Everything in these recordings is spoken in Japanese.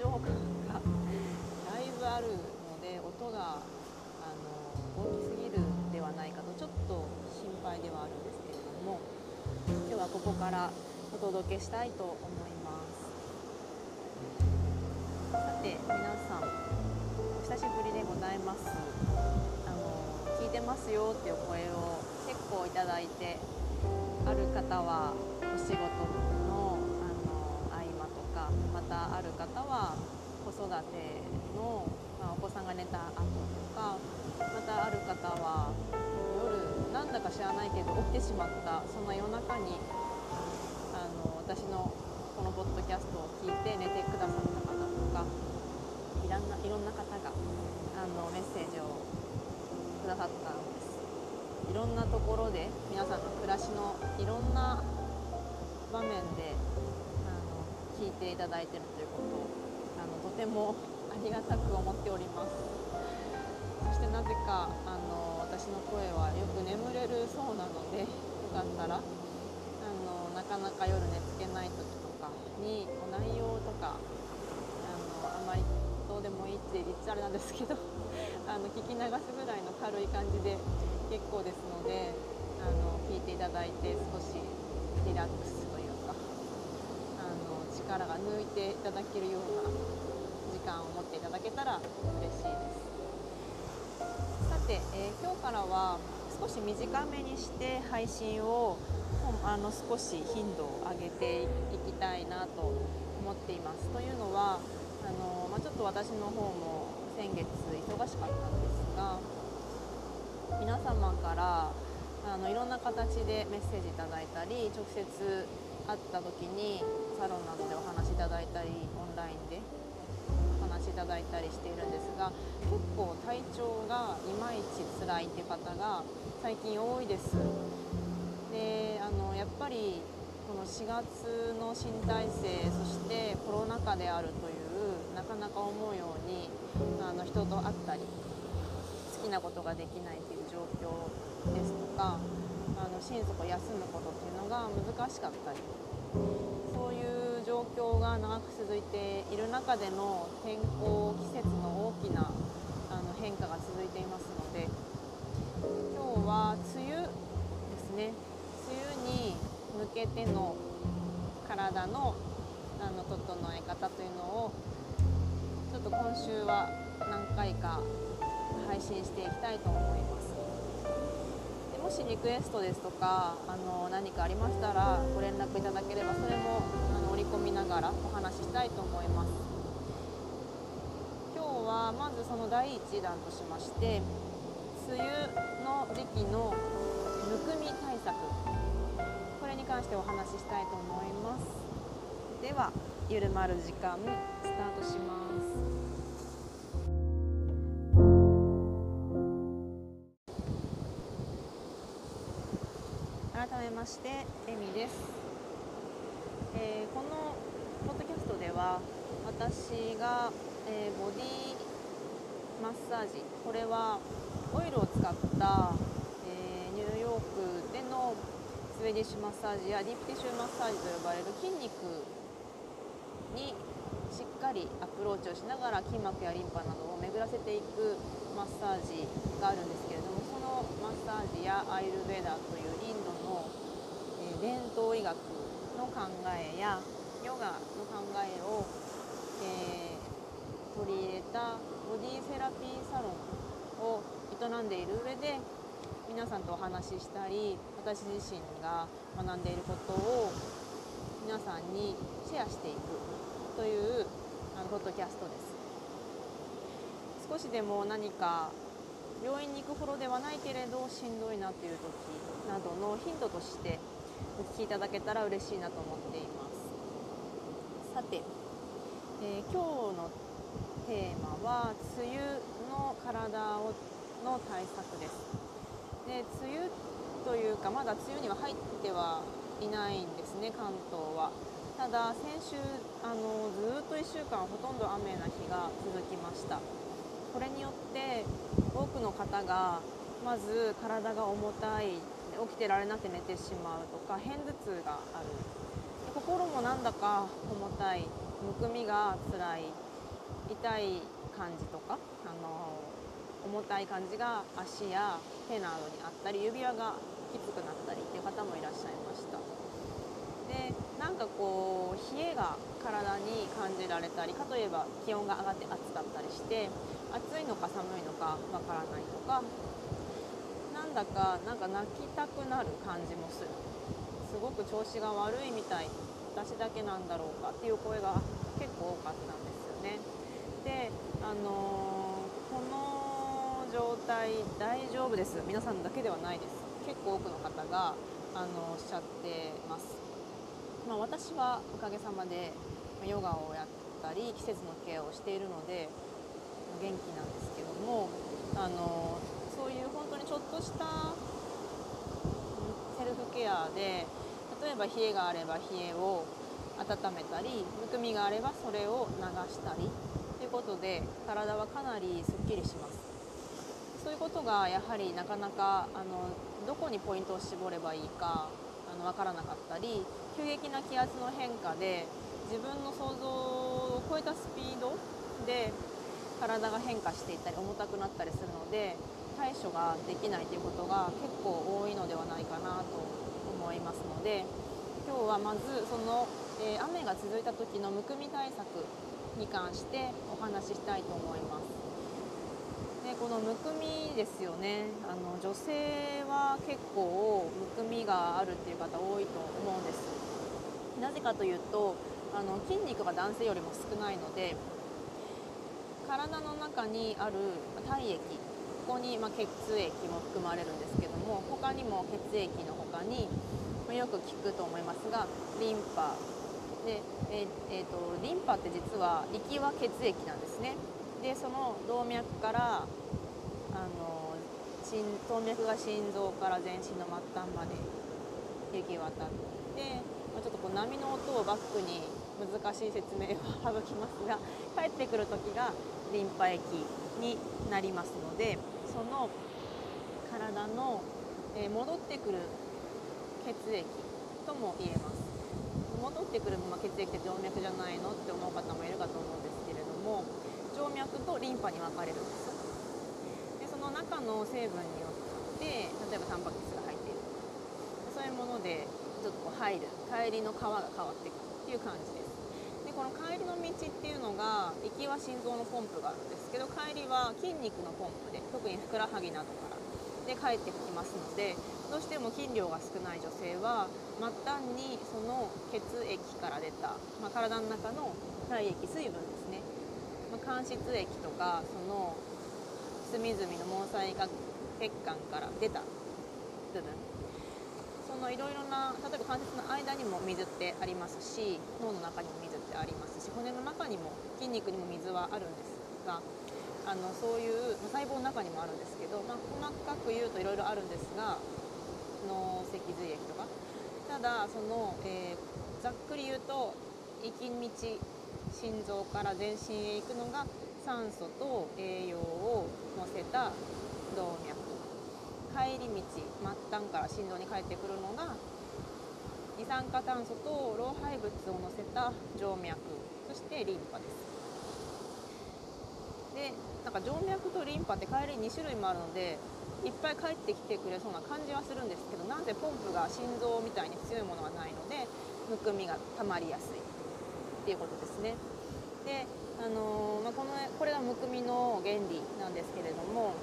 ちょっと臨場感がだいぶあるので音があの大きすぎるではないかとちょっと心配ではあるんですけれども今日はここからお届けしたいと思います。さて皆さんお久しぶりでございます。あの聞いてますよっていう声を結構いただいてある方はお仕事のたある方は子育ての、まあ、お子さんが寝た後とかまたある方は夜なんだか知らないけど起きてしまったその夜中にあの私のこのポッドキャストを聞いて寝てくださった方とかいろんないろんな方があのメッセージをくださったんです。いろんなところで皆さんの暮らしのいろんな場面で聞いていただいているということをあのとてもありがたく思っております。そしてなぜかあの私の声はよく眠れるそうなのでよかったらあのなかなか夜寝つけない時とかに内容とかあのあまりどうでもいいって言っちゃあれなんですけど あの聞き流すぐらいの軽い感じで結構ですのであの聞いていただいて少しリラックス力が抜いていただけるような時間を持っていただけたら嬉しいです。さて、えー今日からは少し短めにして配信をあの少し頻度を上げていきたいなと思っています。というのはあの、まあ、ちょっと私の方も先月忙しかったんですが皆様からあのいろんな形でメッセージいただいたり直接会った時にサロンなどでお話しいただいたりオンラインでお話しいただいたりしているんですが結構体調がいまいち辛いって方が最近多いです。であのやっぱりこの4月の新体制そしてコロナ禍であるというなかなか思うようにあの人と会ったり好きなことができないという状況ですとかあの心底休むことっていうのが難しかったりが長く続いている中での天候季節の大きなあの変化が続いていますので今日は梅雨ですね。梅雨に向けての体のあの整え方というのをちょっと今週は何回か配信していきたいと思います。でもしリクエストですとかあの何かありましたらご連絡いただければそれも込みながらお話ししたいと思います。今日はまずその第1弾としまして梅雨の時期のむくみ対策。これに関してお話ししたいと思います。ではゆるまる時間スタートします。改めましてエミです、えーこのポッドキャストでは私が、えーボディマッサージこれはオイルを使った、えーニューヨークでのスウェディッシュマッサージやディープティッシュマッサージと呼ばれる筋肉にしっかりアプローチをしながら筋膜やリンパなどを巡らせていくマッサージがあるんですけれどもそのマッサージやアイルベーダーというインドの、え伝統医学考えやヨガの考えを、えー取り入れたボディセラピーサロンを営んでいる上で皆さんとお話ししたり私自身が学んでいることを皆さんにシェアしていくというあのポッドキャストです。少しでも何か病院に行くほどではないけれどしんどいなという時などのヒントとしてお聞きいただけたら嬉しいなと思っています。さて、えー今日のテーマは梅雨の体をの対策です。で梅雨というかまだ梅雨には入ってはいないんですね関東は。ただ先週あのずっと1週間ほとんど雨な日が続きました。これによって多くの方がまず体が重たい起きてられなくて寝てしまうとか片頭痛がある。心もなんだか重たいむくみが辛い痛い感じとかあの重たい感じが足や手などにあったり指輪がきつくなったりっていう方もいらっしゃいました。でなんかこう冷えが体に感じられたりかといえば気温が上がって暑かったりして暑いのか寒いのかわからないとかなんだかなんか泣きたくなる感じもする。すごく調子が悪いみたい。私だけなんだろうかっていう声が結構多かったんですよね。であのー、この状態大丈夫です。皆さんだけではないです。結構多くの方があのおっしゃってます、まあ、私はおかげさまでヨガをやったり季節のケアをしているので元気なんですけどもあのそういう本当にちょっとしたセルフケアで例えば冷えがあれば冷えを温めたりむくみがあればそれを流したりということで体はかなりすっきりします。そういうことがやはりなかなかあのどこにポイントを絞ればいいかあの分からなかったり急激な気圧の変化で自分の想像を超えたスピードで体が変化していったり重たくなったりするので対処ができないということが結構多いのではないかなと思いますので今日はまずその、えー、雨が続いた時のむくみ対策に関してお話ししたいと思います。でこのむくみですよねあの女性は結構むくみがあるっていう方多いと思うんですなぜかというとあの筋肉が男性よりも少ないので体の中にある体液こに、ま血液も含まれるんですけども他にも血液の他に、まよく聞くと思いますがリンパ。で、ええーと、リンパって実は行きは血液なんですね。でその動脈からあの動脈が心臓から全身の末端まで行き渡ってちょっとこう波の音をバックに難しい説明は省きますが帰ってくる時がリンパ液になりますのでその体の、えー、戻ってくる血液とも言えます。戻ってくる、まあ、血液って静脈じゃないのって思う方もいるかと思うんですけれども静脈とリンパに分かれるんです。でその中の成分によって例えばタンパク質が入っている。そういうものでちょっとこう入る。帰りの川が変わっていくっていう感じです。でこの帰りの道っていうのが行きは心臓のポンプがあるんです。けど帰りは筋肉のポンプで特にふくらはぎなどから。で帰ってきますのでどうしても筋量が少ない女性は末端にその血液から出た、まあ、体の中の体液水分ですね、まあ、間質液とかその隅々の毛細血管から出た部分。そのいろいろな例えば関節の間にも水ってありますし脳の中にも水ってありますし骨の中にも筋肉にも水はあるんですがあのそういう、ま細胞の中にもあるんですけど、まあ、細かく言うといろいろあるんですが脳脊髄液とか。ただその、えー、ざっくり言うと行き道心臓から全身へ行くのが酸素と栄養を乗せた動脈。帰り道末端から心臓に帰ってくるのが二酸化炭素と老廃物を乗せた静脈。そしてリンパです。でなんか静脈とリンパって帰り2種類もあるのでいっぱい帰ってきてくれそうな感じはするんですけどなぜポンプが心臓みたいに強いものがないのでむくみがたまりやすい。っていうことですね。であのー、まあ、このこれがむくみの原理なんですけれども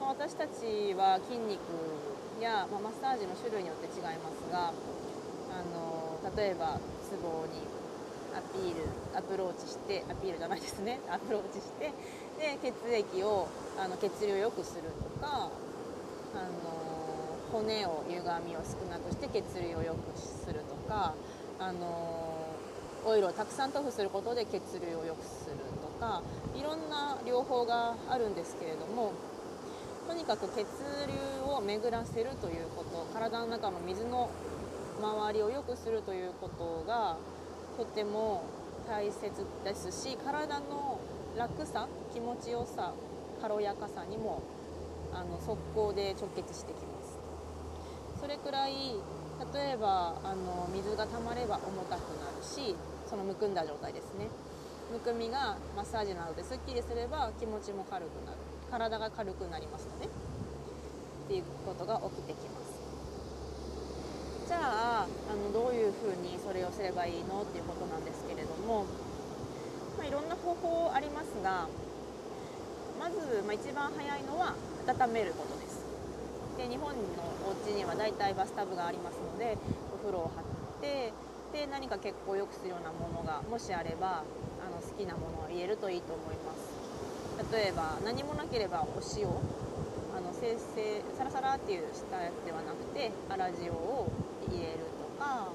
ま私たちは筋肉や、まあ、マッサージの種類によって違いますがあの例えばツボにアピールアプローチしてアピールじゃないですね。アプローチしてで血液をあの血流を良くするとかあの骨を歪みを少なくして血流を良くするとかあのオイルをたくさん塗布することで血流を良くするとかいろんな療法があるんですけれどもとにかく血流を巡らせるということ体の中の水の周りを良くするということがとても大切ですし体の楽さ気持ちよさ軽やかさにもあの速攻で直結してきます。それくらい例えばあの水が溜まれば重たくなるしそのむくんだ状態ですね。むくみがマッサージなどですっきりすれば気持ちも軽くなる。体が軽くなりますのでっていうことが起きてきます。じゃああのどういうふうにそれをすればいいのっていうことなんですけれども、まあ、いろんな方法ありますがまず、まあ、一番早いのは温めることです。で日本のお家にはだいたいバスタブがありますのでお風呂を張ってで何か血行を良くするようなものがもしあればあの好きなものを入れるといいと思います。例えば何もなければお塩。あの生成サラサラっていうしたやつではなくて粗塩を入れるとか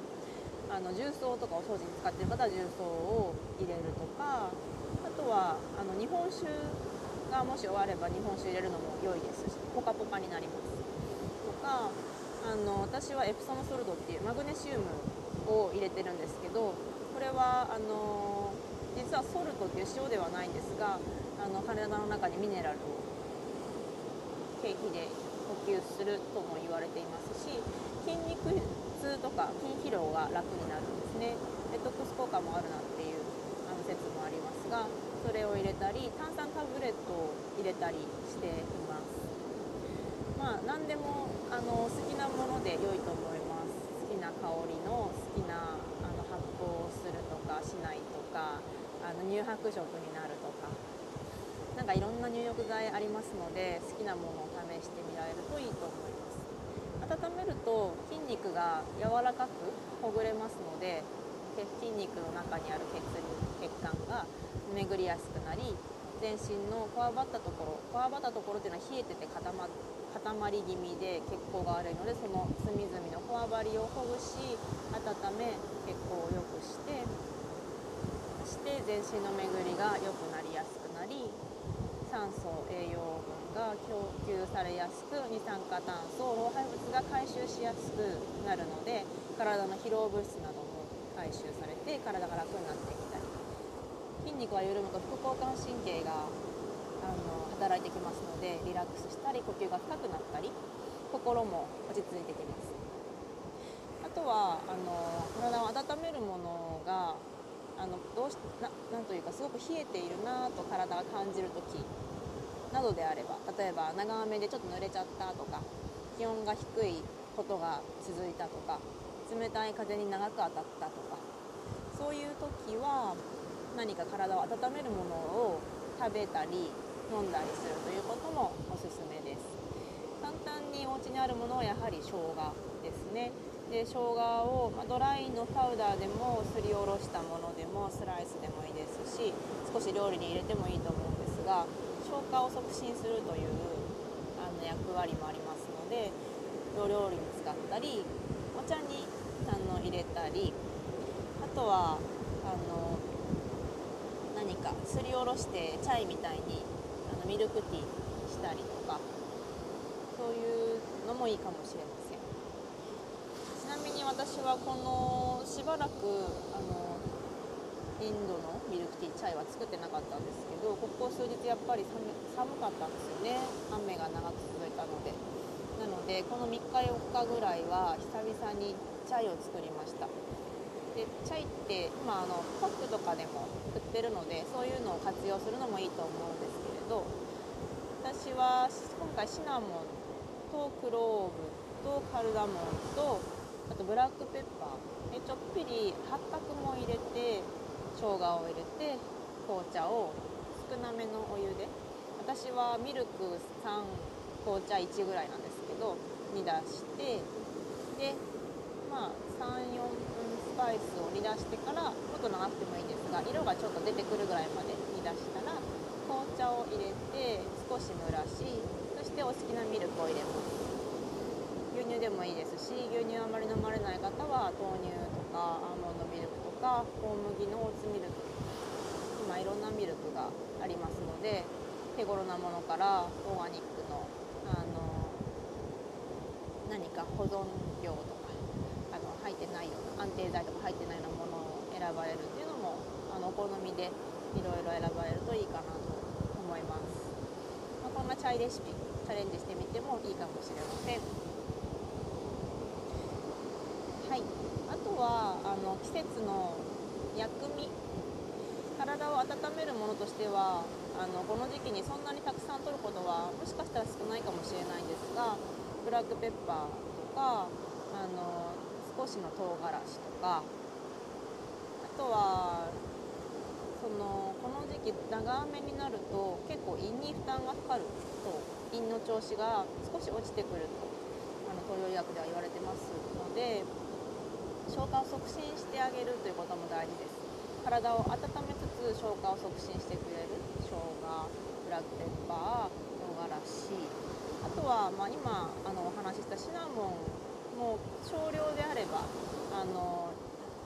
あの重曹とかお掃除に使ってる方は重曹を入れるとかあとはあの日本酒がもし終われば日本酒入れるのも良いですしポカポカになりますとかあの私はエプソムソルトっていうマグネシウムを入れてるんですけどこれはあの実はソルトっていう塩ではないんですがあの体の中にミネラルを経費で補給するとも言われていますし筋肉痛とか筋疲労が楽になるんですね。デトックス効果もあるなっていうあの説もありますがそれを入れたり炭酸タブレットを入れたりしています。まあ何でもあの好きなもので良いと思います。好きな香りの好きなあの発酵するとかしないとかあの乳白色になるとか。なんかいろんな入浴剤ありますので好きなものを試してみられるといいと思います。温めると筋肉が柔らかくほぐれますので筋肉の中にある血流血管が巡りやすくなり全身のこわばったところこわばったところっていうのは冷えてて固まり気味で血行が悪いのでその隅々のこわばりをほぐし温め血行を良くしてそして全身の巡りが良くなりやすくなり酸素栄養分が供給されやすく二酸化炭素老廃物が回収しやすくなるので体の疲労物質なども回収されて体が楽になってきたり。筋肉が緩むと副交感神経があの働いてきますのでリラックスしたり呼吸が深くなったり心も落ち着いてきます。あとはあの体を温めるものがあのどうしななんというかすごく冷えているなと体が感じる時などであれば例えば長雨でちょっと濡れちゃったとか気温が低いことが続いたとか冷たい風に長く当たったとかそういう時は何か体を温めるものを食べたり飲んだりするということもおすすめです。簡単にお家にあるものはやはり生姜ですね。で生姜を、まあ、ドライのパウダーでもすりおろしたものでもスライスでもいいですし少し料理に入れてもいいと思うんですが消化を促進するというあの役割もありますのでお料理に使ったりお茶にあの入れたりあとはあの何かすりおろしてチャイみたいにあのミルクティーしたりとかそういうのもいいかもしれません。ちなみに私はこのしばらくあのインドのミルクティーチャイは作ってなかったんですけどここ数日やっぱり寒かったんですよね。雨が長く続いたので。なのでこの3日4日ぐらいは久々にチャイを作りました。でチャイって今あのパックとかでも売ってるのでそういうのを活用するのもいいと思うんですけれど私は今回シナモンとクローブとカルダモンとあとブラックペッパーでちょっぴり八角も入れて生姜を入れて紅茶を少なめのお湯で。私はミルク3紅茶1ぐらいなんですけど煮出して。でまあ34分スパイスを煮出してからもっと長くてもいいんですが色がちょっと出てくるぐらいまで煮出したら紅茶を入れて少し蒸らしそしてお好きなミルクを入れます。牛乳でもいいですし牛乳あまり飲まれない方は豆乳とかアーモンドミルクとか小麦のオーツミルク今いろんなミルクがありますので手頃なものからオーガニックのあの何か保存料とかあの入ってないような安定剤とか入ってないようなものを選ばれるっていうのもあのお好みでいろいろ選ばれるといいかなと思います、まあ、こんなチャイレシピチャレンジしてみてもいいかもしれません。はい、あとはあの季節の薬味。体を温めるものとしてはあのこの時期にそんなにたくさん取ることはもしかしたら少ないかもしれないんですがブラックペッパーとかあの少しの唐辛子とかあとはそのこの時期長雨になると結構胃に負担がかかると胃の調子が少し落ちてくるとあの東洋医学では言われてますので消化を促進してあげるということも大事です。体を温めつ消化を促進してくれる生姜ブラックペッパー唐辛子。あとは、まあ、今あのお話ししたシナモンも少量であればあの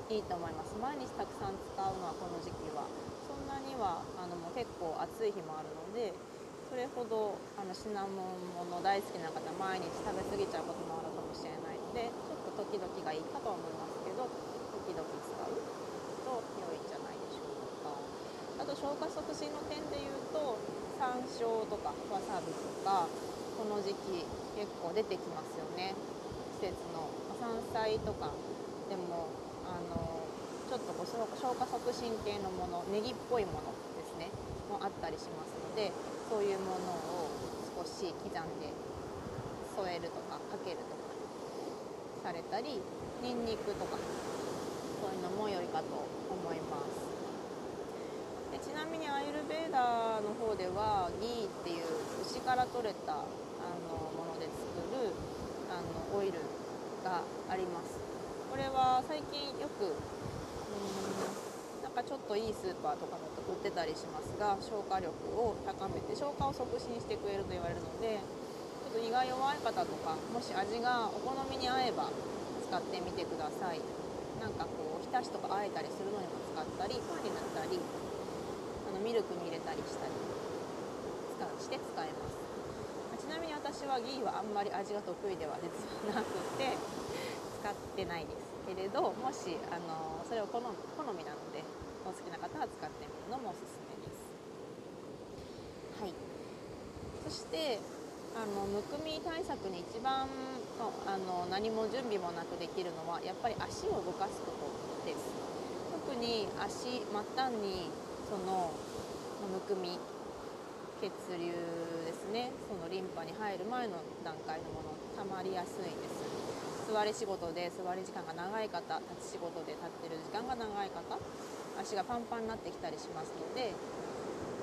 いいと思います。毎日たくさん使うのはこの時期は。そんなにはあのもう結構暑い日もあるのでそれほどあのシナモンもの大好きな方毎日食べ過ぎちゃうこともあるかもしれないのでちょっと時々がいいかと思いますけど時々使うと良いんじゃないでしょうかあと消化促進の点で言うと山椒とかわさびとかこの時期結構出てきますよね。季節の。山菜とかでもあのちょっとこう消化促進系のものネギっぽいものですねもあったりしますのでそういうものを少し刻んで添えるとかかけるとかされたりにんにくとかそういうのも良いかと思います。でちなみにアイルベーダーの方ではギーっていう牛から取れたあのもので作るあのオイルがあります。これは最近よくかちょっといいスーパーとかだと売ってたりしますが消化力を高めて消化を促進してくれると言われるのでちょっと胃が弱い方とかもし味がお好みに合えば使ってみてください。なんかこう浸しとかあえたりするのにも使ったりパンに塗ったりミルクに入れたりしたり使うして使えます。ちなみに私はギーはあんまり味が得意では実はなくて使ってないですけれどもしあのそれを好みなのでお好きな方は使ってみるのもおすすめです。はい、そしてあのむくみ対策に一番あの何も準備もなくできるのはやっぱり足を動かすことです。特に足末端にそのむくみ血流ですね。そのリンパに入る前の段階のものたまりやすいです。座り仕事で座り時間が長い方立ち仕事で立ってる時間が長い方足がパンパンになってきたりしますので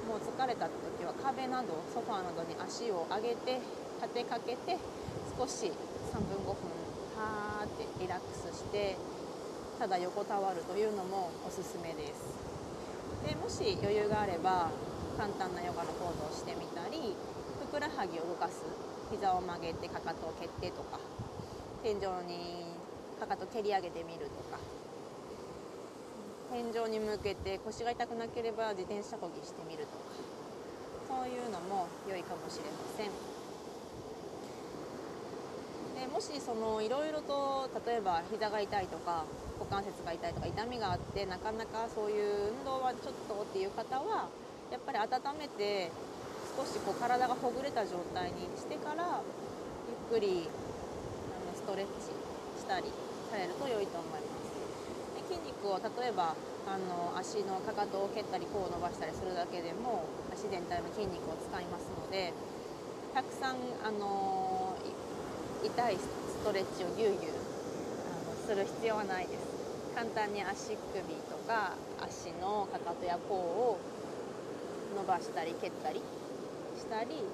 もう疲れた時は壁などソファーなどに足を上げて立てかけて少し3分5分はーってリラックスしてただ横たわるというのもおすすめです。でもし余裕があれば簡単なヨガのポーズをしてみたりふくらはぎを動かす膝を曲げてかかとを蹴ってとか天井にかかと蹴り上げてみるとか天井に向けて腰が痛くなければ自転車こぎしてみるとかそういうのも良いかもしれません。でもしそのいろいろと例えば膝が痛いとか股関節が痛いとか痛みがあってなかなかそういう運動はちょっとっていう方はやっぱり温めて少しこう体がほぐれた状態にしてからゆっくりあのストレッチしたりされると良いと思います。で筋肉を例えばあの足のかかとを蹴ったり甲を伸ばしたりするだけでも足全体の筋肉を使いますのでたくさんあの痛いストレッチをぎゅうぎゅうする必要はないです。簡単に足首とか足のかかとや甲を伸ばしたり蹴ったりしたり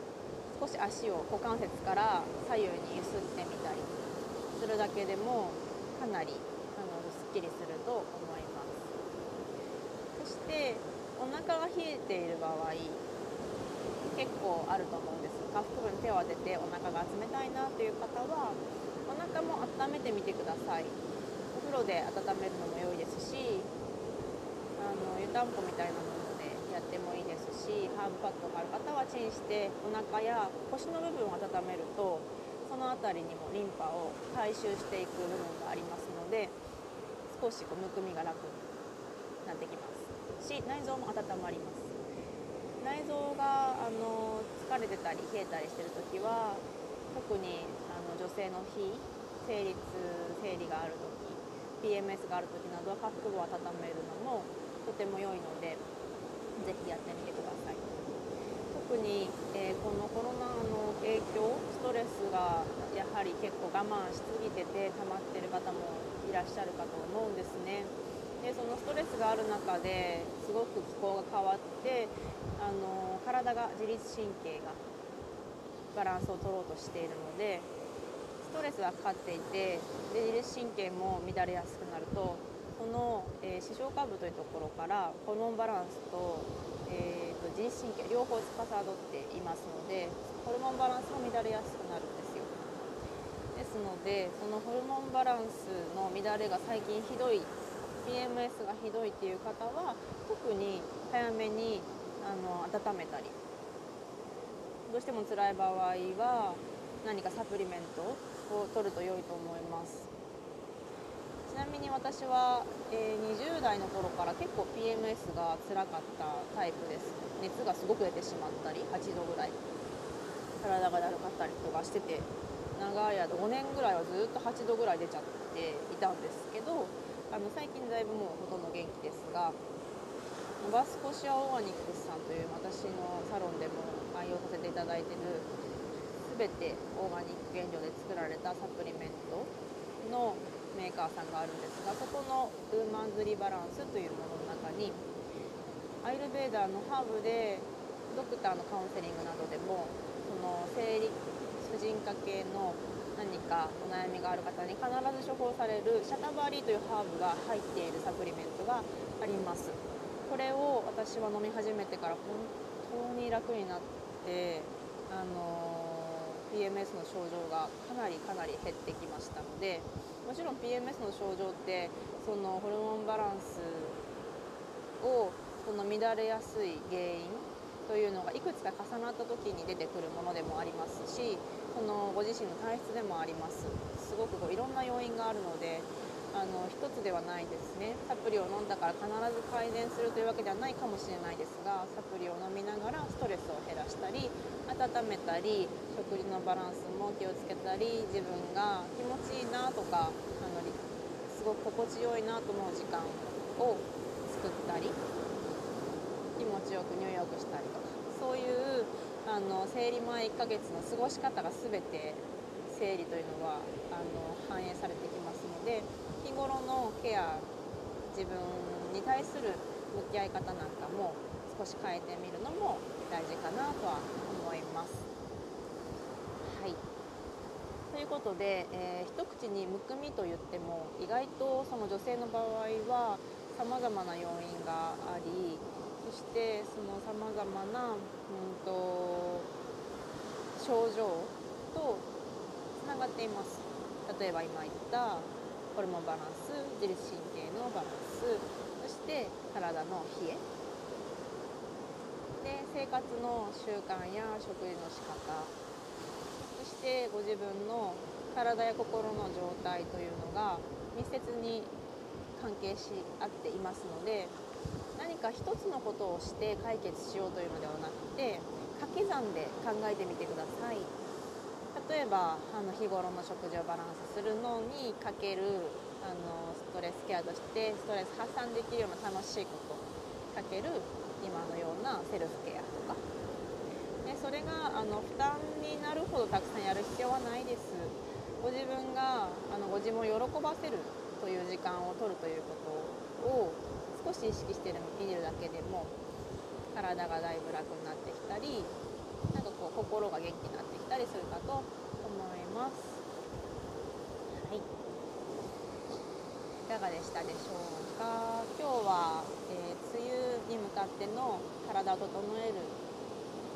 少し足を股関節から左右に揺すってみたりするだけでもかなりあのすっきりすると思います。そしてお腹が冷えている場合結構あると思うんです。下腹部に手を当ててお腹が冷たいなという方はお腹も温めてみてください。お風呂で温めるのも良いですしあの湯たんぽみたいなものでやってもいいですしハーブパッドがある方はチンしてお腹や腰の部分を温めるとその辺りにもリンパを回収していく部分がありますので少しこうむくみが楽になってきます。し内臓も温まります。内臓があの疲れてたり冷えたりしてる時は特にあの女性の非生理生理がある時 PMS がある時などは下腹部を温めるのもとても良いのでぜひやってみてください。特に、えー、このコロナの影響ストレスがやはり結構我慢しすぎてて溜まってる方もいらっしゃるかと思うんですね。でそのストレスがある中ですごく気候が変わってあの体が自律神経がバランスを取ろうとしているのでストレスがかかっていてで自律神経も乱れやすくなるとその、えー、視床下部というところからホルモンバランスと,、えーと、自律神経両方司っていますのでホルモンバランスも乱れやすくなるんですよ。ですのでそのホルモンバランスの乱れが最近ひどい PMS がひどいっていう方は特に早めにあの温めたり。どうしても辛い場合は何かサプリメントを取ると良いと思います。ちなみに私は、えー、20代の頃から結構 PMS が辛かったタイプです。熱がすごく出てしまったり8度ぐらい。体がだるかったりとかしてて長い間5年ぐらいはずっと8度ぐらい出ちゃっていたんですけどあの最近だいぶもうほとんど元気ですがノバスコシアオーガニックスさんという私のサロンでも愛用させていただいている全てオーガニック原料で作られたサプリメントのメーカーさんがあるんですがそこのウーマンズリバランスというものの中にアイルベーダーのハーブでドクターのカウンセリングなどでもその生理婦人科系の何かお悩みがある方に必ず処方されるシャタバリーというハーブが入っているサプリメントがあります。これを私は飲み始めてから本当に楽になってあの PMS の症状がかなりかなり減ってきましたのでもちろん PMS の症状ってそのホルモンバランスをその乱れやすい原因というのがいくつか重なった時に出てくるものでもありますしそのご自身の体質でもあります。すごくこういろんな要因があるのであの一つではないですね。サプリを飲んだから必ず改善するというわけではないかもしれないですがサプリを飲みながらストレスを減らしたり温めたり食事のバランスも気をつけたり自分が気持ちいいなとかあのすごく心地よいなと思う時間を作ったり気持ちよく入浴したりとかそういうあの生理前1ヶ月の過ごし方が全て生理というのはあの反映されてきますので日頃のケア自分に対する向き合い方なんかも少し変えてみるのも大事かなとは思います。はいということで、えー、一口にむくみと言っても意外とその女性の場合はさまざまな要因がありそしてそのさまざまな、うんと、症状とつながっています例えば今言ったホルモンバランス自律神経のバランスそして体の冷え。で生活の習慣や食事の仕方。そしてご自分の体や心の状態というのが密接に関係し合っていますので何か一つのことをして解決しようというのではなくて掛け算で考えてみてください。例えばあの日頃の食事をバランスするのにかけるあのストレスケアとしてストレス発散できるような楽しいことかける今のようなセルフケアとか。でそれがあの負担になるほどたくさんやる必要はないです。ご自分があのご自分を喜ばせるという時間を取るということを少し意識してみるだけでも体がだいぶ楽になってきたりなんかこう心が元気になってきたりするかとます。はい、いかがでしたでしょうか？今日は、えー、梅雨に向かっての体を整える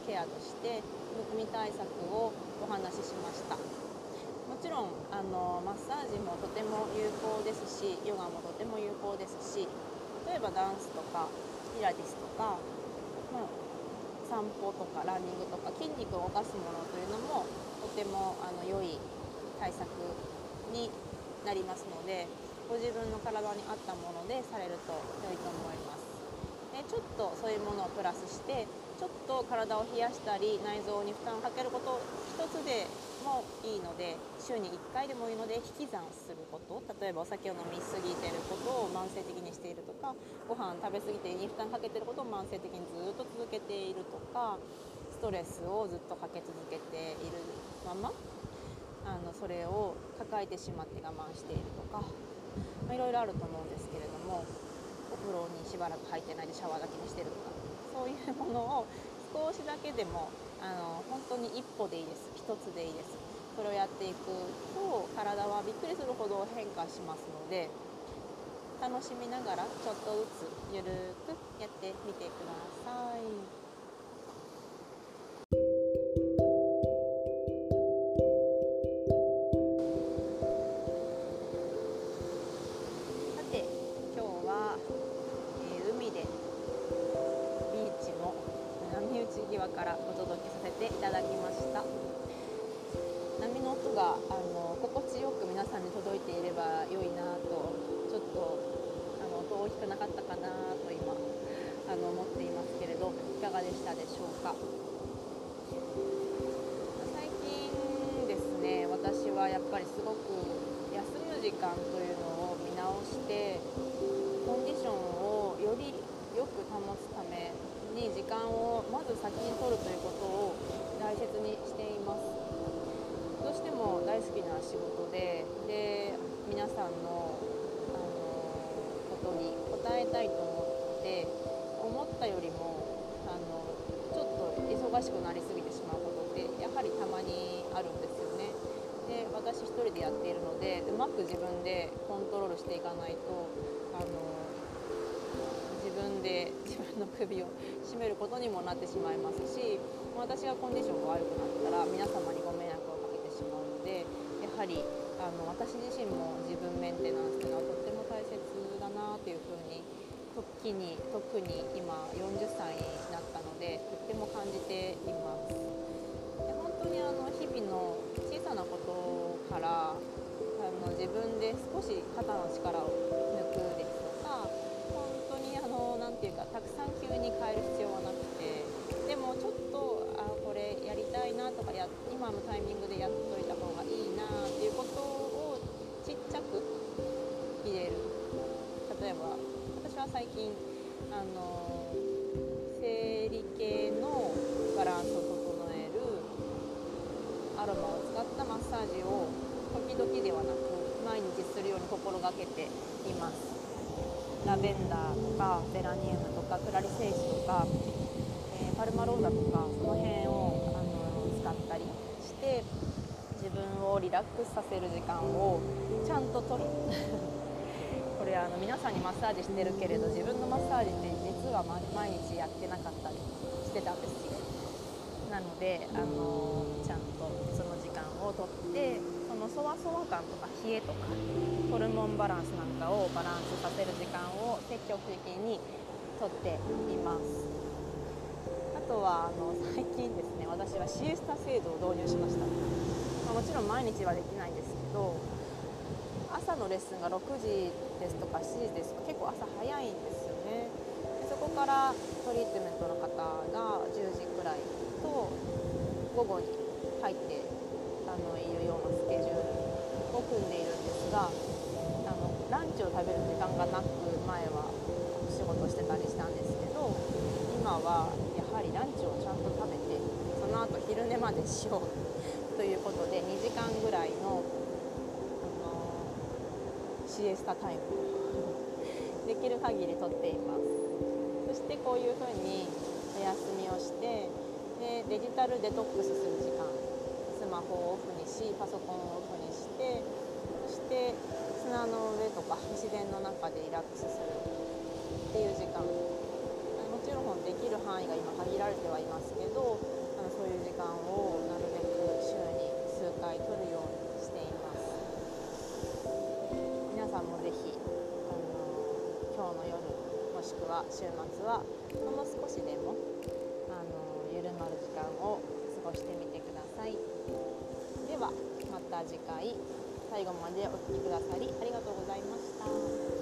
ケアとしてむくみ対策をお話ししました。もちろんあのマッサージもとても有効ですしヨガもとても有効ですし例えばダンスとかピラティスとか、まあ、散歩とかランニングとか筋肉を動かすものというのもてもあの良い対策になりますのでご自分の体に合ったものでされると良いと思います。でちょっとそういうものをプラスしてちょっと体を冷やしたり内臓に負担をかけること一つでもいいので週に1回でもいいので引き算すること。例えばお酒を飲み過ぎてることを慢性的にしているとかご飯食べ過ぎて胃に負担かけてることを慢性的にずっと続けているとかトレスをずっとかけ続けているままあのそれを抱えてしまって我慢しているとか、まあ、いろいろあると思うんですけれどもお風呂にしばらく入ってないでシャワーだけにしてるとかそういうものを少しだけでもあの本当に一歩でいいです一つでいいですそれをやっていくと体はびっくりするほど変化しますので楽しみながらちょっとずつゆるくやってみてください。でしたでしょうか？最近ですね私はやっぱりすごく休む時間というのを見直してコンディションをよりよく保つために時間をまず先に取るということを大切にしています。どうしても大好きな仕事でで皆さんの、あのことに応えたいと思って思ったよりもしくなりすぎてしまうことってやはりたまにあるんですよね。で私一人でやっているのでうまく自分でコントロールしていかないとあの自分で自分の首を絞めることにもなってしまいますし私がコンディションが悪くなったら皆様にご迷惑をかけてしまうのでやはりあの私自身も自分メンテナンスというのはとっても大切だなというふうに時に特に今40歳になったのでとっても感じています。で本当にあの日々の小さなことからあの自分で少し肩の力を抜くですとか本当にあのなていうかたくさん急に変える必要はなくてでもちょっとあこれやりたいなとかや今のタイミングでやっと最近あの生理系のバランスを整えるアロマを使ったマッサージを時々ではなく毎日するように心がけています。ラベンダーとかゼラニウムとかクラリセイスとか、えー、パルマローザとかその辺をあの使ったりして自分をリラックスさせる時間をちゃんととる。これあの皆さんにマッサージしてるけれど自分のマッサージって実は毎日やってなかったりしてたんですよ。なのであのちゃんとその時間をとってそのそわそわ感とか冷えとかホルモンバランスなんかをバランスさせる時間を積極的にとっています。あとはあの最近ですね私はシエスタ制度を導入しました、まあ、もちろん毎日はできないんですけど朝のレッスンが6時ですとか7時ですとか結構朝早いんですよね。でそこからトリートメントの方が10時くらいと午後に入ってあのいるようなスケジュールを組んでいるんですがあのランチを食べる時間がなく前は仕事してたりしたんですけど今はやはりランチをちゃんと食べてその後昼寝までしようということで2時間ぐらい、のシエスタタイム。できる限りとっています。そしてこういうふうにお休みをしてでデジタルデトックスする時間。スマホをオフにしパソコンをオフにしてそして砂の上とか自然の中でリラックスするっていう時間。もちろんできる範囲が今限られてはいますけどあのそういう時間をなるべく週に数回取るようにもぜひあの今日の夜もしくは週末はほんの少しでもあの緩まる時間を過ごしてみてください。ではまた次回最後までお聴きくださりありがとうございました